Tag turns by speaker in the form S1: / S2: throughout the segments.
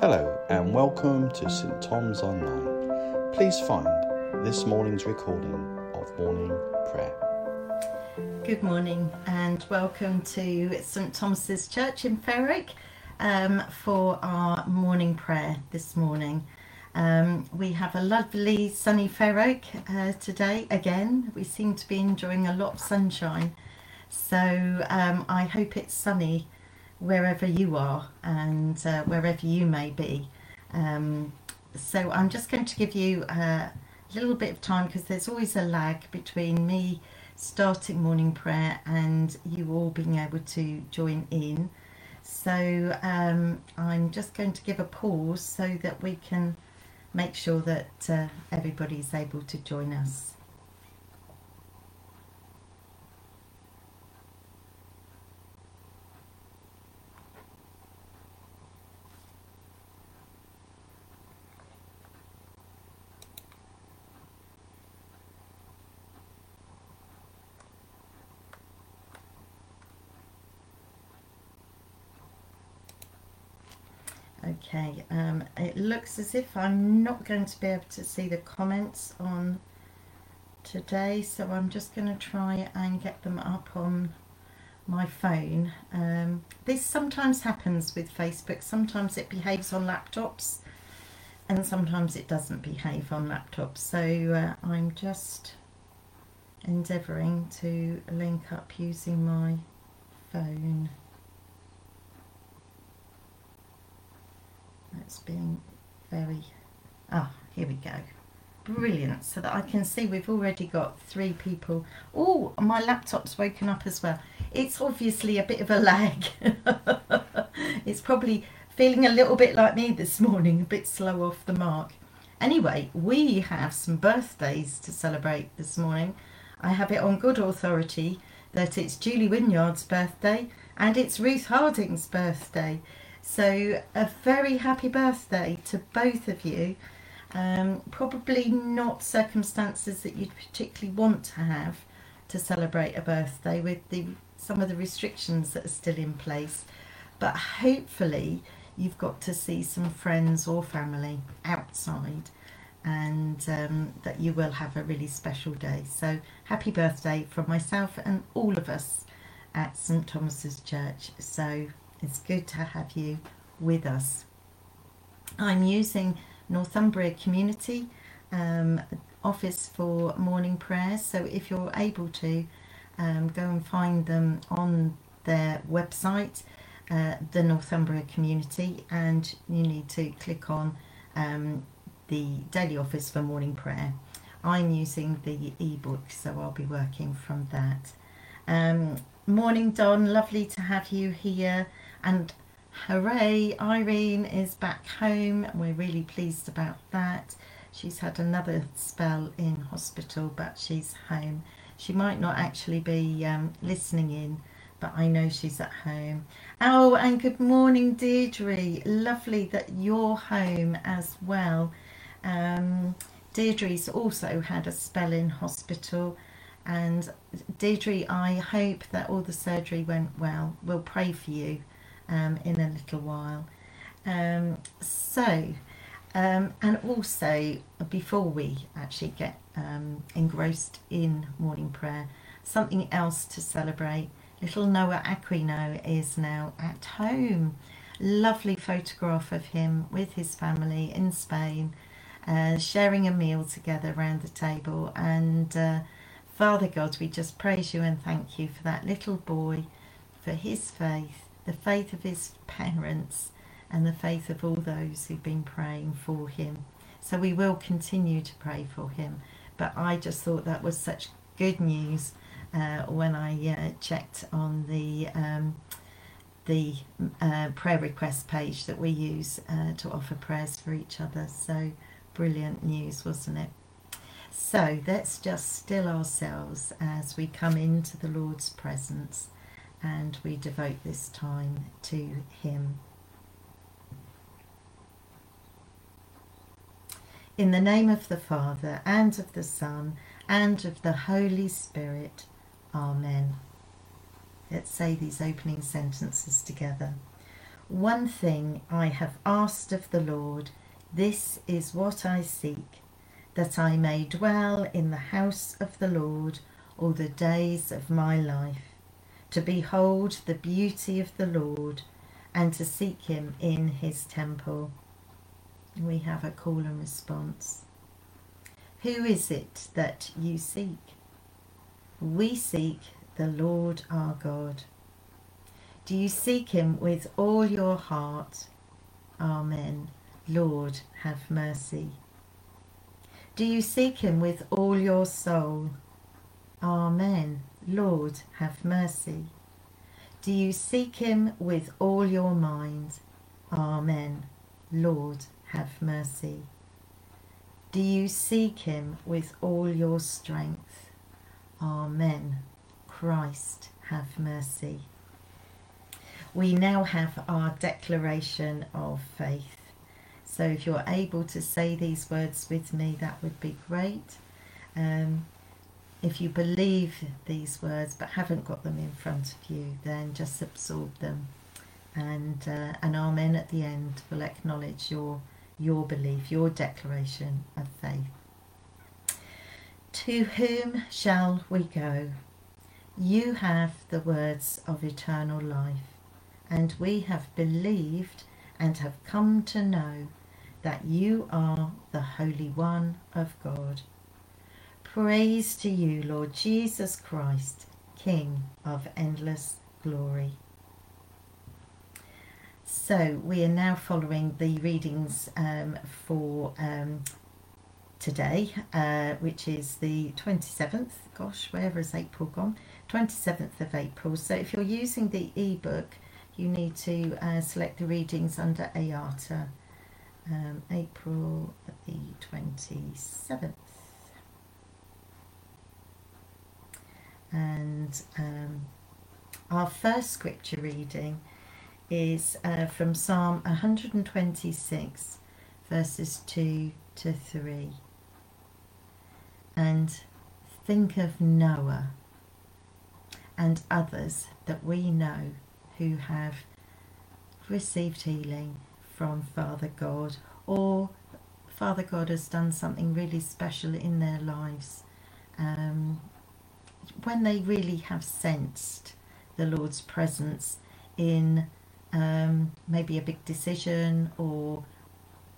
S1: Hello and welcome to St Thomas Online. Please find this morning's recording of morning prayer.
S2: Good morning and welcome to St Thomas's Church in Ferrick um, for our morning prayer this morning. Um, we have a lovely sunny Ferrick uh, today again. We seem to be enjoying a lot of sunshine, so um, I hope it's sunny wherever you are and uh, wherever you may be. Um, so I'm just going to give you a little bit of time because there's always a lag between me starting morning prayer and you all being able to join in. So um, I'm just going to give a pause so that we can make sure that uh, everybody is able to join us. Okay, um, it looks as if I'm not going to be able to see the comments on today, so I'm just going to try and get them up on my phone. Um, this sometimes happens with Facebook, sometimes it behaves on laptops and sometimes it doesn't behave on laptops, so uh, I'm just endeavouring to link up using my phone. It's being very... Ah, here we go. Brilliant. So that I can see we've already got three people. Oh, my laptop's woken up as well. It's obviously a bit of a lag. it's probably feeling a little bit like me this morning, a bit slow off the mark. Anyway, we have some birthdays to celebrate this morning. I have it on good authority that it's Julie Winyard's birthday and it's Ruth Harding's birthday. So, a very happy birthday to both of you. Um, probably not circumstances that you'd particularly want to have to celebrate a birthday with the some of the restrictions that are still in place, but hopefully you've got to see some friends or family outside and um, that you will have a really special day. So happy birthday from myself and all of us at St Thomas's Church. So it's good to have you with us. I'm using Northumbria Community um, Office for morning prayers, so if you're able to, um, go and find them on their website, uh, the Northumbria Community, and you need to click on um, the Daily Office for morning prayer. I'm using the ebook, so I'll be working from that. Um, morning, Don. Lovely to have you here. And hooray, Irene is back home. We're really pleased about that. She's had another spell in hospital, but she's home. She might not actually be um, listening in, but I know she's at home. Oh, and good morning, Deirdre. Lovely that you're home as well. Um, Deirdre's also had a spell in hospital. And Deirdre, I hope that all the surgery went well. We'll pray for you um, in a little while. Um, so, um, and also before we actually get um, engrossed in morning prayer, something else to celebrate. Little Noah Aquino is now at home. Lovely photograph of him with his family in Spain, uh, sharing a meal together around the table. And uh, Father God, we just praise you and thank you for that little boy, for his faith, the faith of his parents and the faith of all those who've been praying for him. So we will continue to pray for him. But I just thought that was such good news uh, when I uh, checked on the um, the uh, prayer request page that we use uh, to offer prayers for each other. So brilliant news, wasn't it? So let's just still ourselves as we come into the Lord's presence and we devote this time to Him. In the name of the Father, and of the Son, and of the Holy Spirit. Amen. Let's say these opening sentences together. One thing I have asked of the Lord, this is what I seek, that I may dwell in the house of the Lord all the days of my life, to behold the beauty of the Lord and to seek him in his temple. We have a call and response. Who is it that you seek? We seek the Lord our God. Do you seek him with all your heart? Amen. Lord, have mercy. Do you seek him with all your soul? Amen. Lord, have mercy. Do you seek him with all your mind? Amen. Lord, have mercy. Do you seek him with all your strength? Amen. Christ, have mercy. We now have our declaration of faith. So if you're able to say these words with me, that would be great. Um, if you believe these words but haven't got them in front of you, then just absorb them. And uh, an amen at the end will acknowledge your your belief, your declaration of faith. To whom shall we go? You have the words of eternal life, and we have believed and have come to know that you are the Holy One of God. Praise to you, Lord Jesus Christ, King of endless glory. So we are now following the readings um, for um, today, uh, which is the 27th. Gosh, where has April gone? 27th of April. So if you're using the ebook, you need to uh, select the readings under AARTA. Um, April the 27th. And um, our first scripture reading is uh, from Psalm 126, verses 2 to 3. And think of Noah and others that we know who have received healing from Father God, or Father God has done something really special in their lives. Um, when they really have sensed the Lord's presence in um, maybe a big decision or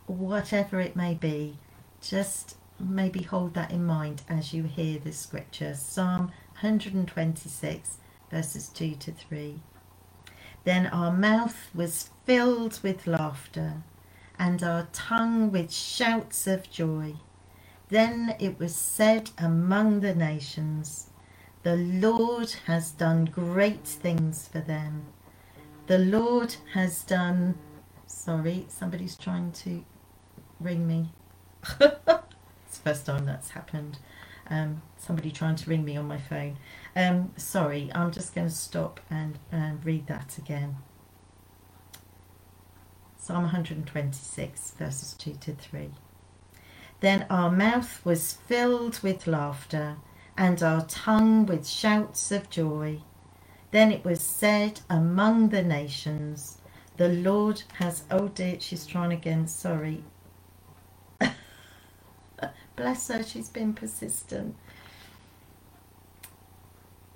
S2: whatever it may be, just maybe hold that in mind as you hear the scripture. Psalm 126, verses 2 to 3. Then our mouth was filled with laughter, and our tongue with shouts of joy. Then it was said among the nations, the Lord has done great things for them. The Lord has done. Sorry, somebody's trying to ring me. it's the first time that's happened. Um, somebody trying to ring me on my phone. Um, sorry, I'm just going to stop and, and read that again. Psalm 126, verses 2 to 3. Then our mouth was filled with laughter and our tongue with shouts of joy. Then it was said among the nations, The Lord has. Oh dear, she's trying again, sorry. Bless her, she's been persistent.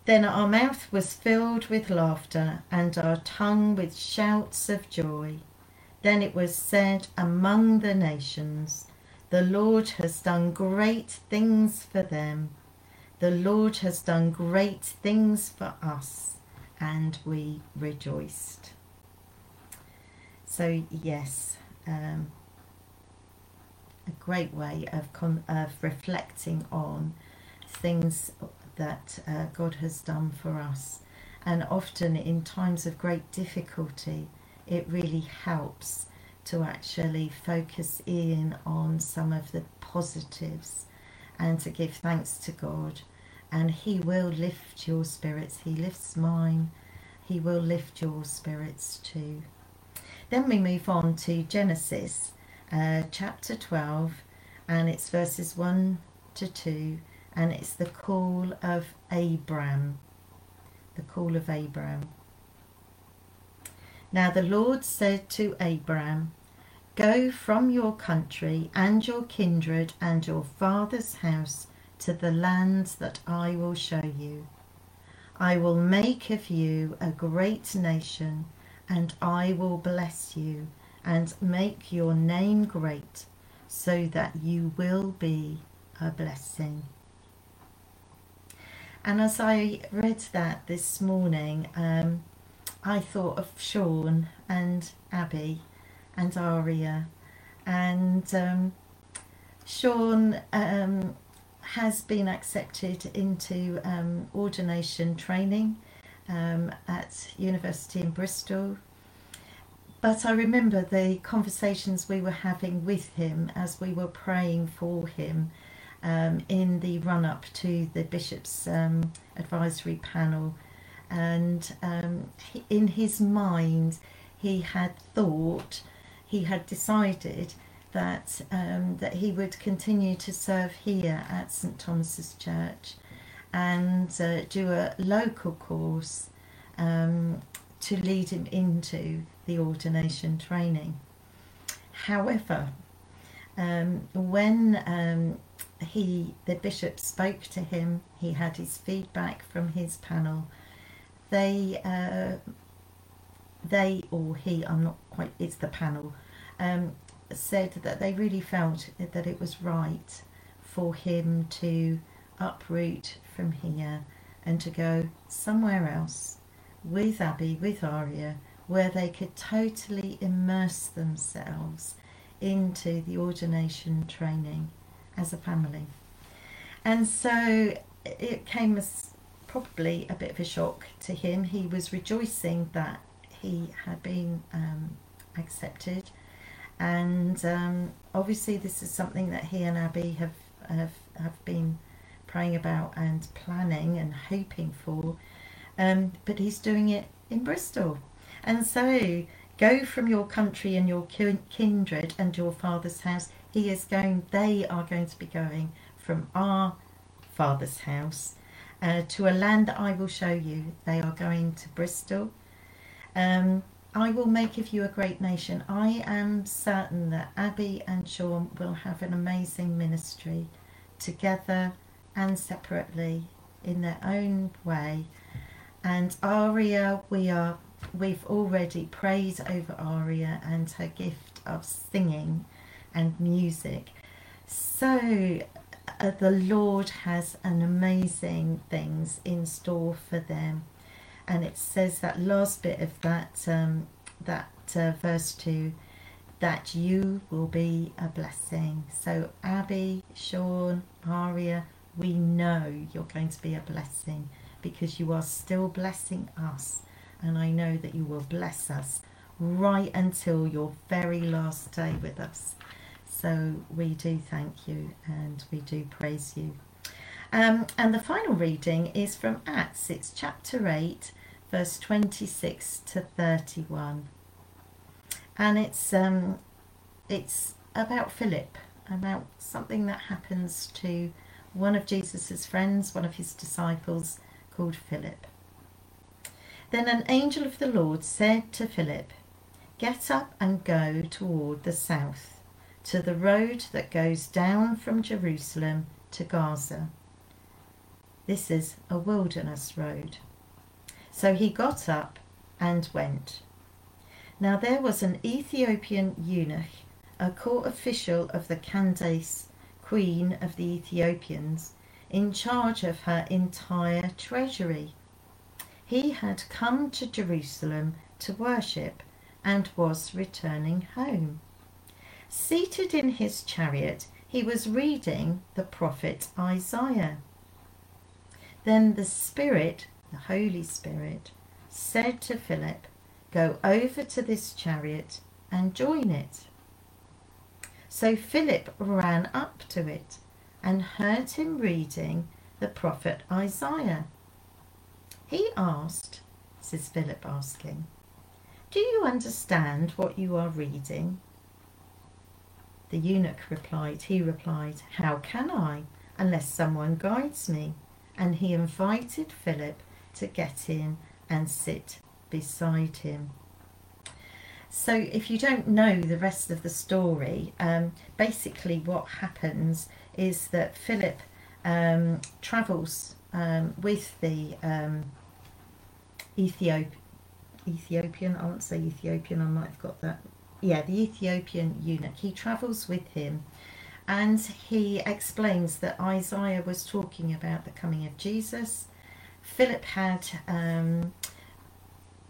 S2: Then our mouth was filled with laughter, and our tongue with shouts of joy. Then it was said among the nations, The Lord has done great things for them. The Lord has done great things for us, and we rejoiced. So, yes, um, a great way of, con- of reflecting on things that uh, God has done for us. And often, in times of great difficulty, it really helps to actually focus in on some of the positives and to give thanks to God. And He will lift your spirits. He lifts mine. He will lift your spirits too. Then we move on to Genesis uh, chapter 12, and it's verses 1 to 2, and it's the call of Abram. The call of Abram. Now the Lord said to Abram, Go from your country and your kindred and your father's house to the land that I will show you. I will make of you a great nation, and I will bless you and make your name great, so that you will be a blessing. And as I read that this morning, um, I thought of Sean and Abby and Aria. And um, Sean um, has been accepted into um, ordination training um, at University in Bristol. But I remember the conversations we were having with him as we were praying for him um, in the run up to the Bishop's um, advisory panel. And um, in his mind, he had thought, he had decided that um, that he would continue to serve here at St Thomas's Church and uh, do a local course um, to lead him into the ordination training. However, um, when um, he the bishop spoke to him, he had his feedback from his panel. They uh, they or he, I'm not quite. It's the panel. Um, said that they really felt that it was right for him to uproot from here and to go somewhere else with Abby, with Aria, where they could totally immerse themselves into the ordination training as a family. And so it came as probably a bit of a shock to him. He was rejoicing that he had been um, accepted and um, obviously this is something that he and Abby have, have, have been praying about and planning and hoping for. Um, but he's doing it in Bristol. And so go from your country and your kindred and your father's house. He is going, they are going to be going from our father's house uh, to a land that I will show you. They are going to Bristol. Um, I will make of you a great nation. I am certain that Abby and Sean will have an amazing ministry together and separately in their own way. And Aria, we are we've already prayed over Aria and her gift of singing and music. So uh, the Lord has an amazing things in store for them and it says that last bit of that um, that uh, verse 2 that you will be a blessing. So abby sean aria we know you're going to be a blessing because you are still blessing us. And i know that you will bless us right until your very last day with us. So we do thank you and we do praise you um, and the final reading is from Acts, it's chapter 8, verse 26 to 31. And it's, um, it's about Philip, about something that happens to one of Jesus's friends, one of his disciples called Philip. Then an angel of the Lord said to Philip, Get up and go toward the south, to the road that goes down from Jerusalem to Gaza this is a wilderness road. So he got up and went. Now there was an Ethiopian eunuch, a court official of the Candace, queen of the Ethiopians, in charge of her entire treasury. He had come to Jerusalem to worship and was returning home. Seated in his chariot, he was reading the prophet Isaiah. Then the Spirit, the Holy Spirit, said to Philip, Go over to this chariot and join it. So Philip ran up to it and heard him reading the prophet Isaiah. He asked, says Philip asking, Do you understand what you are reading? The eunuch replied, He replied, How can I, unless someone guides me? And he invited Philip to get in and sit beside him. so, if you don't know the rest of the story, um, basically what happens is that Philip um, travels um, with the um, Ethiop- Ethiopian, I won't say Ethiopian, I might have got that. Yeah, the Ethiopian eunuch. He travels with him and he explains that Isaiah was talking about the coming of Jesus. Philip had um,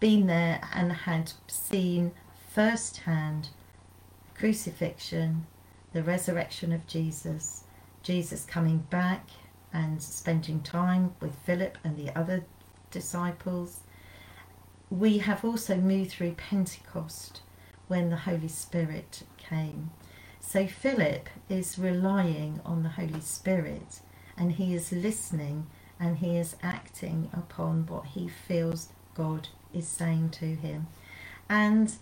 S2: been there and had seen firsthand crucifixion, the resurrection of Jesus, Jesus coming back and spending time with Philip and the other disciples. We have also moved through Pentecost when the Holy Spirit came. So Philip is relying on the Holy Spirit and he is listening and he is acting upon what he feels God is saying to him. And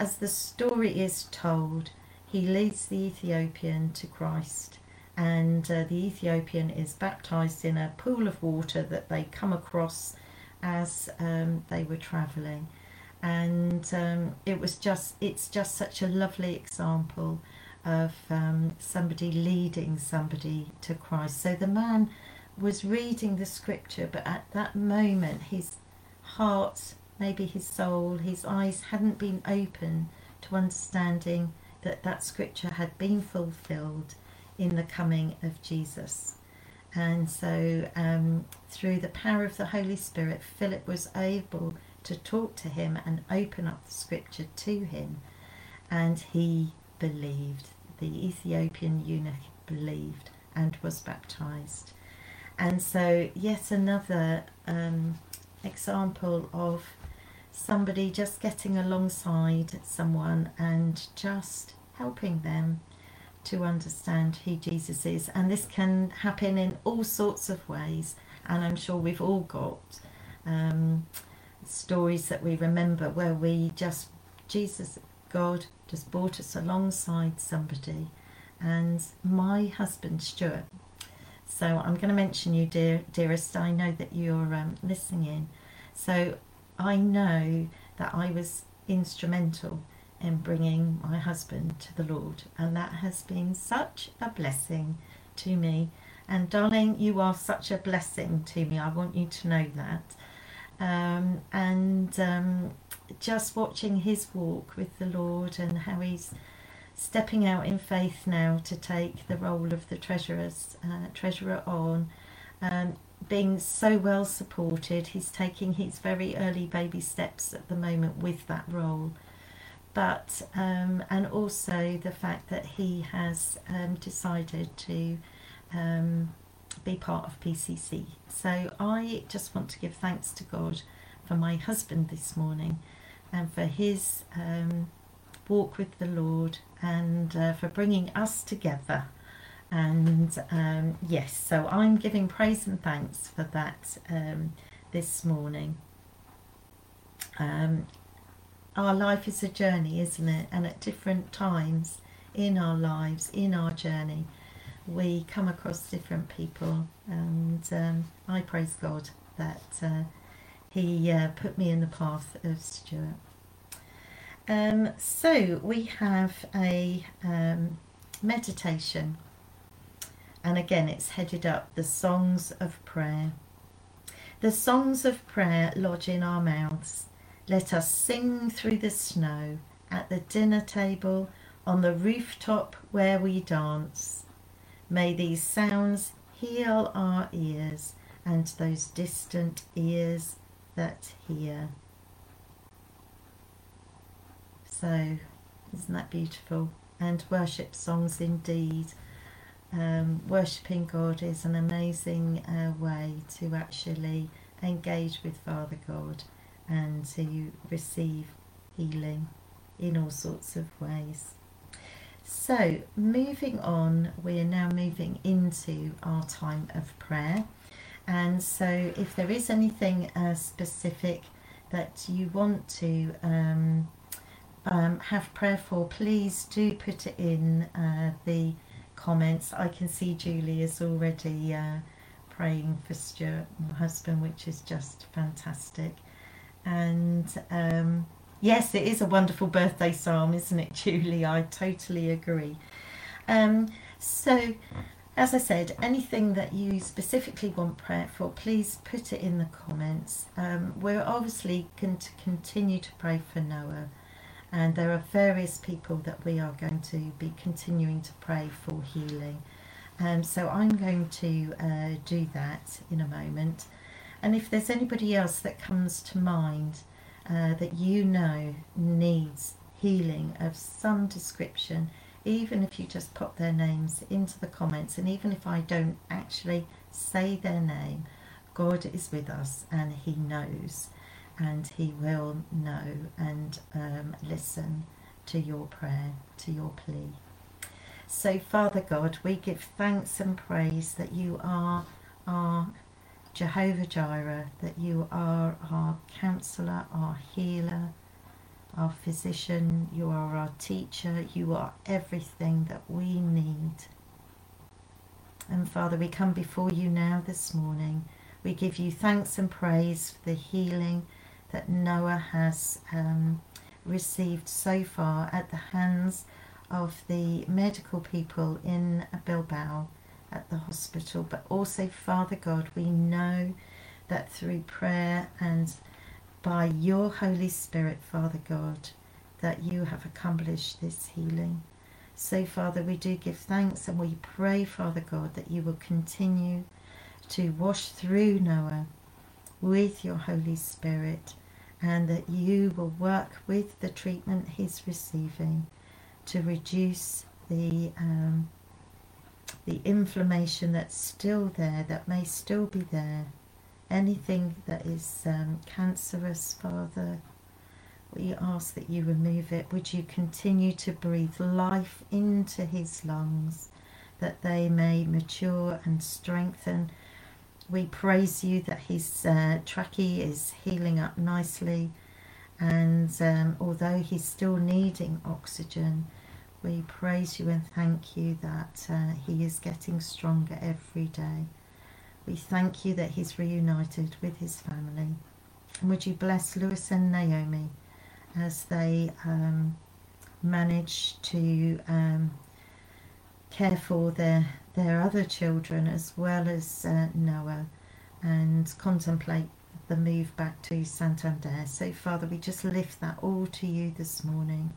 S2: as the story is told, he leads the Ethiopian to Christ, and uh, the Ethiopian is baptized in a pool of water that they come across as um, they were traveling. And um, it was just, it's just such a lovely example of um, somebody leading somebody to Christ. So the man was reading the scripture, but at that moment, his heart, maybe his soul, his eyes hadn't been open to understanding that that scripture had been fulfilled in the coming of Jesus. And so, um, through the power of the Holy Spirit, Philip was able to talk to him and open up the scripture to him. And he believed. The Ethiopian eunuch believed and was baptized. And so, yet another um, example of somebody just getting alongside someone and just helping them to understand who Jesus is. And this can happen in all sorts of ways. And I'm sure we've all got um, stories that we remember where we just, Jesus, God, just brought us alongside somebody. And my husband, Stuart, so I'm going to mention you, dear, dearest. I know that you're um, listening in. So I know that I was instrumental in bringing my husband to the Lord, and that has been such a blessing to me. And darling, you are such a blessing to me. I want you to know that. Um, and um, just watching his walk with the Lord and how he's stepping out in faith now to take the role of the treasurer's uh, treasurer on. Um, being so well supported, he's taking his very early baby steps at the moment with that role but um, and also the fact that he has um, decided to um, be part of PCC. So I just want to give thanks to God for my husband this morning and for his um, walk with the Lord and uh, for bringing us together. And um, yes, so I'm giving praise and thanks for that um, this morning. Um, our life is a journey, isn't it? And at different times in our lives, in our journey, we come across different people. And um, I praise God that uh, He uh, put me in the path of Stuart. Um, so we have a um, meditation, and again, it's headed up the songs of prayer. The songs of prayer lodge in our mouths let us sing through the snow at the dinner table on the rooftop where we dance. May these sounds heal our ears and those distant ears that hear. So, isn't that beautiful? And worship songs indeed. Um, worshipping God is an amazing uh, way to actually engage with Father God and to receive healing in all sorts of ways. So, moving on, we are now moving into our time of prayer. And so, if there is anything uh, specific that you want to um, um, have prayer for, please do put it in uh, the comments. I can see Julie is already uh, praying for Stuart, my husband, which is just fantastic and um, Yes, it is a wonderful birthday psalm, isn't it, Julie? I totally agree. Um, so, as I said, anything that you specifically want prayer for, please put it in the comments. Um, we're obviously going to continue to pray for Noah, and there are various people that we are going to be continuing to pray for healing. Um, so I'm going to uh, do that in a moment. And if there's anybody else that comes to mind uh, that you know needs healing of some description, even if you just pop their names into the comments, and even if I don't actually say their name, God is with us and He knows, and He will know and um, listen to your prayer, to your plea. So, Father God, we give thanks and praise that you are our Jehovah Jireh, that you are our counselor, our healer, our physician, you are our teacher, you are everything that we need. And Father, we come before you now this morning. We give you thanks and praise for the healing that Noah has um, received so far at the hands of the medical people in Bilbao at the hospital. But also, Father God, we know that through prayer and by your Holy Spirit, Father God, that you have accomplished this healing. So, Father, we do give thanks and we pray, Father God, that you will continue to wash through Noah with your Holy Spirit and that you will work with the treatment he's receiving to reduce the um, the inflammation that's still there, that may still be there, anything that is um, cancerous, Father, we ask that you remove it. Would you continue to breathe life into his lungs, that they may mature and strengthen? We praise you that his uh, trachea is healing up nicely, and um, although he's still needing oxygen, we praise you and thank you that uh, he is getting stronger every day. We thank you that he's reunited with his family. And would you bless Lewis and Naomi as they um, manage to um, care for their, their other children as well as uh, Noah and contemplate the move back to Santander. So, Father, we just lift that all to you this morning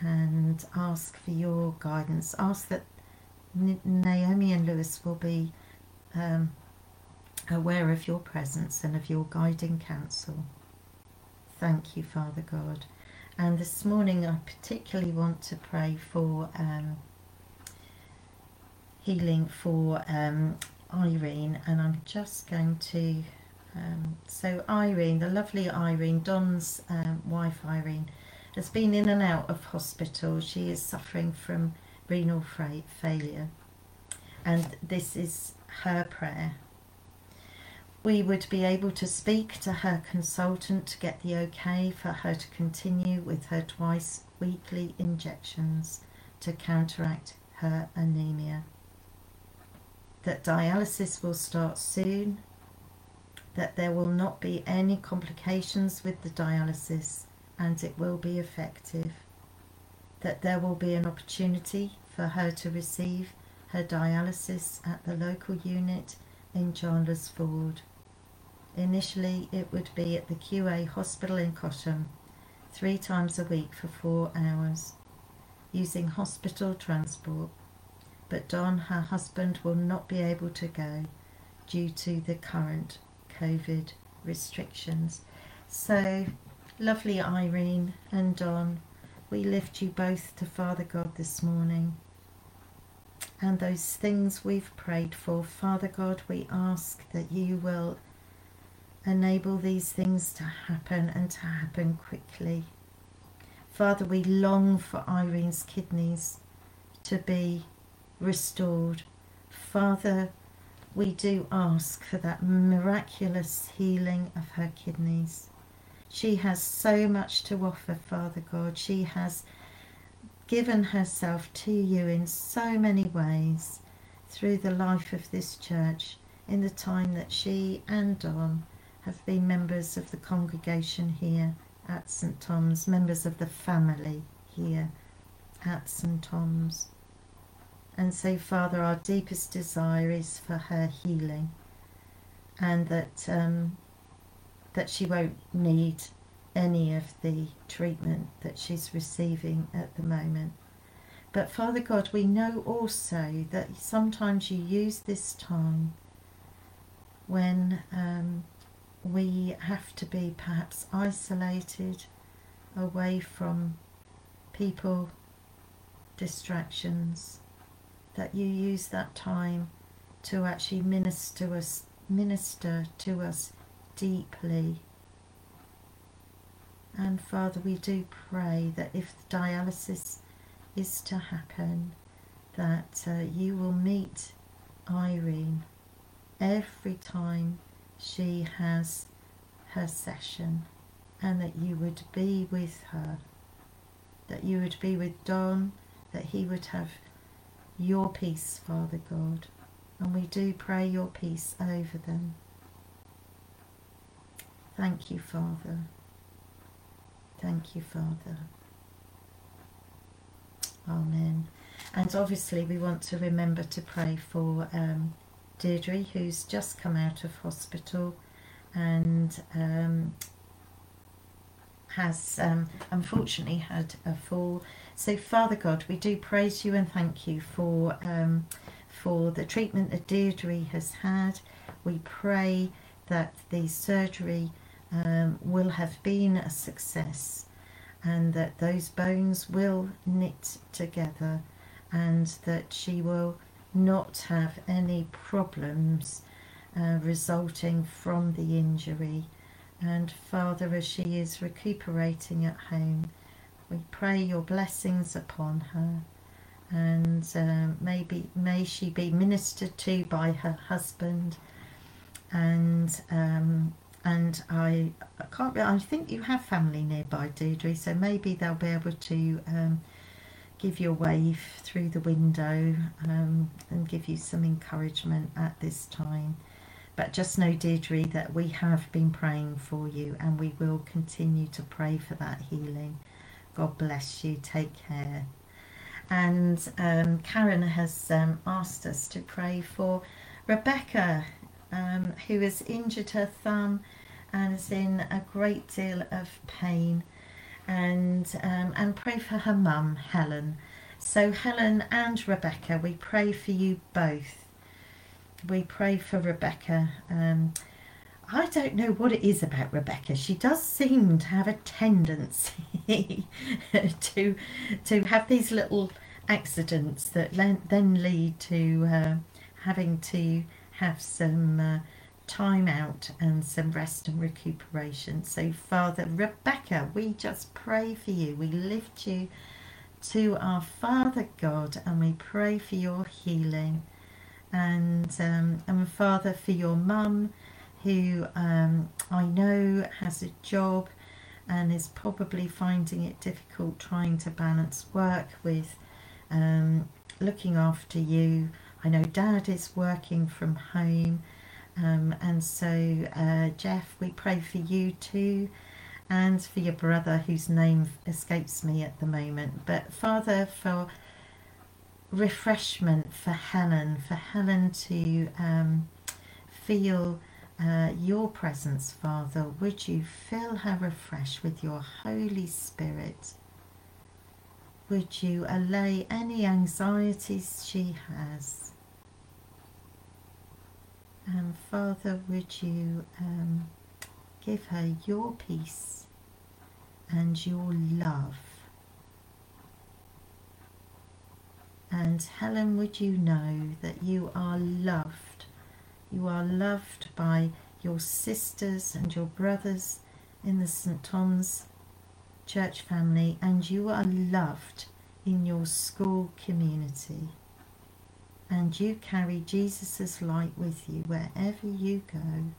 S2: and ask for your guidance. Ask that Naomi and Lewis will be um, aware of your presence and of your guiding counsel. Thank you, Father God. And this morning, I particularly want to pray for um, healing for um, Irene, and I'm just going to. Um, so, Irene, the lovely Irene, Don's um, wife, Irene has been in and out of hospital. She is suffering from renal failure, and this is her prayer. We would be able to speak to her consultant to get the okay for her to continue with her twice weekly injections to counteract her anemia. That dialysis will start soon, that there will not be any complications with the dialysis and it will be effective. That there will be an opportunity for her to receive her dialysis at the local unit in Chandler's Ford. Initially, it would be at the QA hospital in Cosham, three times a week for four hours, using hospital transport. But Don, her husband, will not be able to go due to the current COVID restrictions. So Lovely Irene and Don, we lift you both to Father God this morning. And those things we've prayed for, Father God, we ask that you will enable these things to happen and to happen quickly. Father, we long for Irene's kidneys to be restored. Father, we do ask for that miraculous healing of her kidneys. She has so much to offer, Father God. She has given herself to you in so many ways through the life of this church in the time that she and Don have been members of the congregation here at St Tom's, members of the family here at St Tom's. And so, Father, our deepest desire is for her healing and that um, that she won't need any of the treatment that she's receiving at the moment. But Father God, we know also that sometimes you use this time when um, we have to be perhaps isolated away from people, distractions, that you use that time to actually minister us minister to us deeply. And Father, we do pray that if the dialysis is to happen, that uh, you will meet Irene every time she has her session and that you would be with her, that you would be with Don, that he would have your peace, Father God. And we do pray your peace over them. Thank you, Father. Thank you, Father. Amen. And obviously, we want to remember to pray for um, Deirdre, who's just come out of hospital and um, has um, unfortunately had a fall. So, Father God, we do praise you and thank you for um, for the treatment that Deirdre has had. We pray that the surgery um, will have been a success and that those bones will knit together and that she will not have any problems uh, resulting from the injury. And Father, as she is recuperating at home, we pray your blessings upon her and um, maybe may she be ministered to by her husband and um, and I, I can't I think you have family nearby Deirdre so maybe they'll be able to um, give you a wave through the window um, and give you some encouragement at this time. But just know Deirdre that we have been praying for you and we will continue to pray for that healing. God bless you. Take care. And um, Karen has um, asked us to pray for Rebecca, um, who has injured her thumb and is in a great deal of pain, and um, and pray for her mum Helen. So Helen and Rebecca, we pray for you both. We pray for Rebecca. Um, I don't know what it is about Rebecca. She does seem to have a tendency to to have these little accidents that then lead to uh, having to have some uh, time out and some rest and recuperation. So, Father Rebecca, we just pray for you. We lift you to our Father God and we pray for your healing. And, um, and Father, for your mum who um, I know has a job and is probably finding it difficult trying to balance work with um, looking after you. I know Dad is working from home, um, and so uh, Jeff, we pray for you too, and for your brother whose name escapes me at the moment. But Father, for refreshment for Helen, for Helen to um, feel uh, your presence, Father. Would you fill her afresh with your Holy Spirit? Would you allay any anxieties she has? And Father, would you um, give her your peace and your love? And Helen, would you know that you are loved you are loved by your sisters and your brothers in the St. Tom's church family, and you are loved in your school community. And you carry Jesus' light with you wherever you go.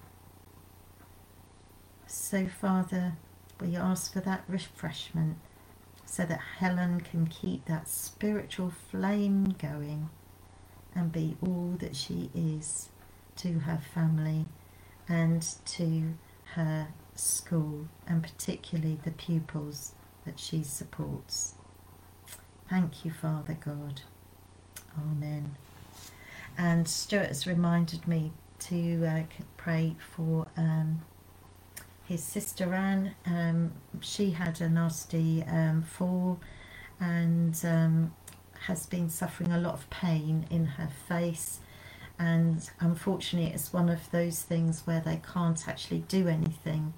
S2: So, Father, we ask for that refreshment so that Helen can keep that spiritual flame going and be all that she is to her family and to her school and particularly the pupils that she supports. Thank you, Father God. Amen. And Stuart has reminded me to uh, pray for um, his sister Anne. Um, she had a nasty um, fall and um, has been suffering a lot of pain in her face. And unfortunately, it's one of those things where they can't actually do anything.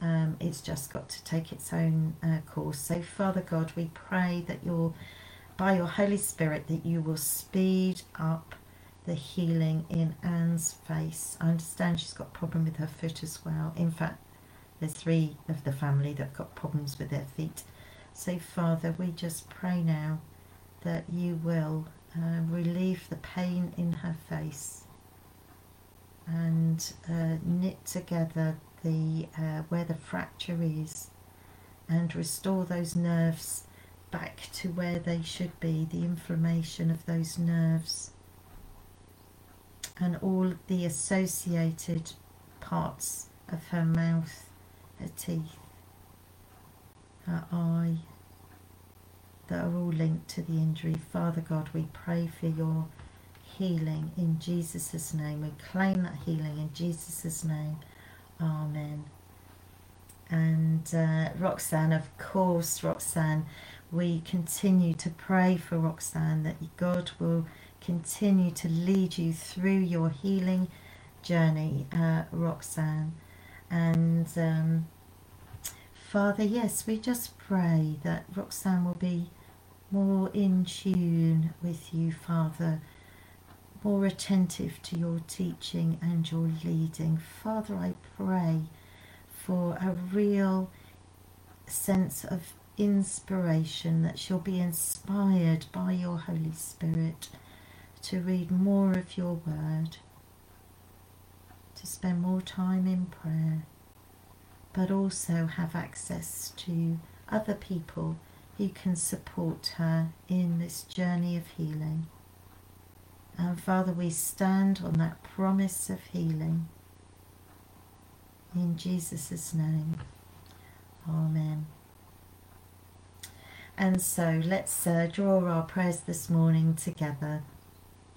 S2: Um, it's just got to take its own uh, course. So, Father God, we pray that you'll, by your Holy Spirit, that you will speed up the healing in Anne's face. I understand she's got a problem with her foot as well. In fact, there's three of the family that have got problems with their feet. So, Father, we just pray now that you will uh, relieve the pain in her face and uh, knit together the uh, where the fracture is and restore those nerves back to where they should be the inflammation of those nerves and all the associated parts of her mouth, her teeth, her eye, that are all linked to the injury. Father God, we pray for your healing in Jesus' name. We claim that healing in Jesus' name. Amen. And uh, Roxanne, of course, Roxanne, we continue to pray for Roxanne that God will continue to lead you through your healing journey, uh, Roxanne. And um, Father, yes, we just pray that Roxanne will be more in tune with you, Father, more attentive to your teaching and your leading. Father, I pray for a real sense of inspiration that she'll be inspired by your Holy Spirit to read more of your word, to spend more time in prayer, but also have access to other people who can support her in this journey of healing. And Father, we stand on that promise of healing. In Jesus' name, Amen. And so let's uh, draw our prayers this morning together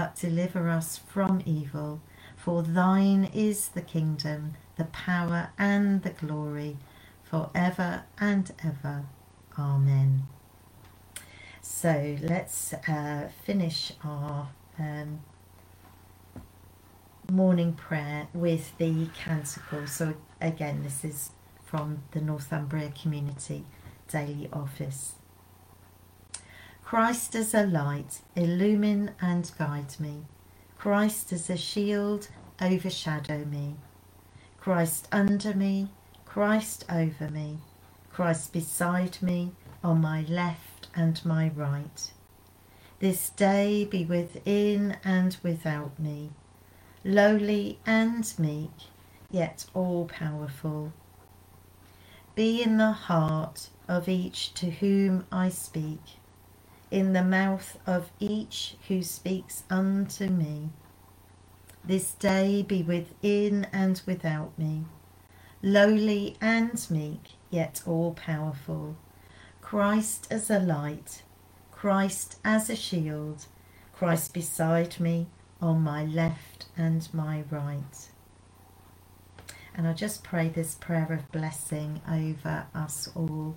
S2: but deliver us from evil. For thine is the kingdom, the power, and the glory, for ever and ever. Amen. So let's uh, finish our um, morning prayer with the canticle. So again, this is from the Northumbria Community Daily Office. Christ as a light, illumine and guide me. Christ as a shield, overshadow me. Christ under me, Christ over me. Christ beside me, on my left and my right. This day be within and without me, lowly and meek, yet all powerful. Be in the heart of each to whom I speak in the mouth of each who speaks unto me. This day be within and without me, lowly and meek, yet all powerful. Christ as a light, Christ as a shield, Christ beside me on my left and my right. And I just pray this prayer of blessing over us all.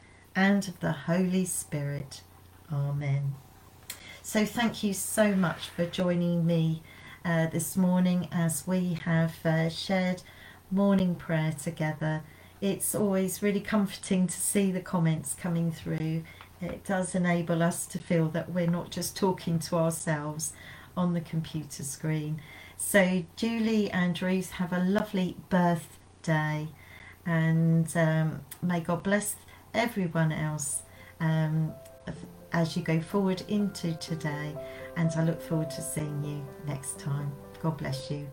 S2: and of the Holy Spirit. Amen. So, thank you so much for joining me uh, this morning as we have uh, shared morning prayer together. It's always really comforting to see the comments coming through. It does enable us to feel that we're not just talking to ourselves on the computer screen. So, Julie and Ruth, have a lovely birthday, and um, may God bless everyone else um, as you go forward into today. And I look forward to seeing you next time. God bless you.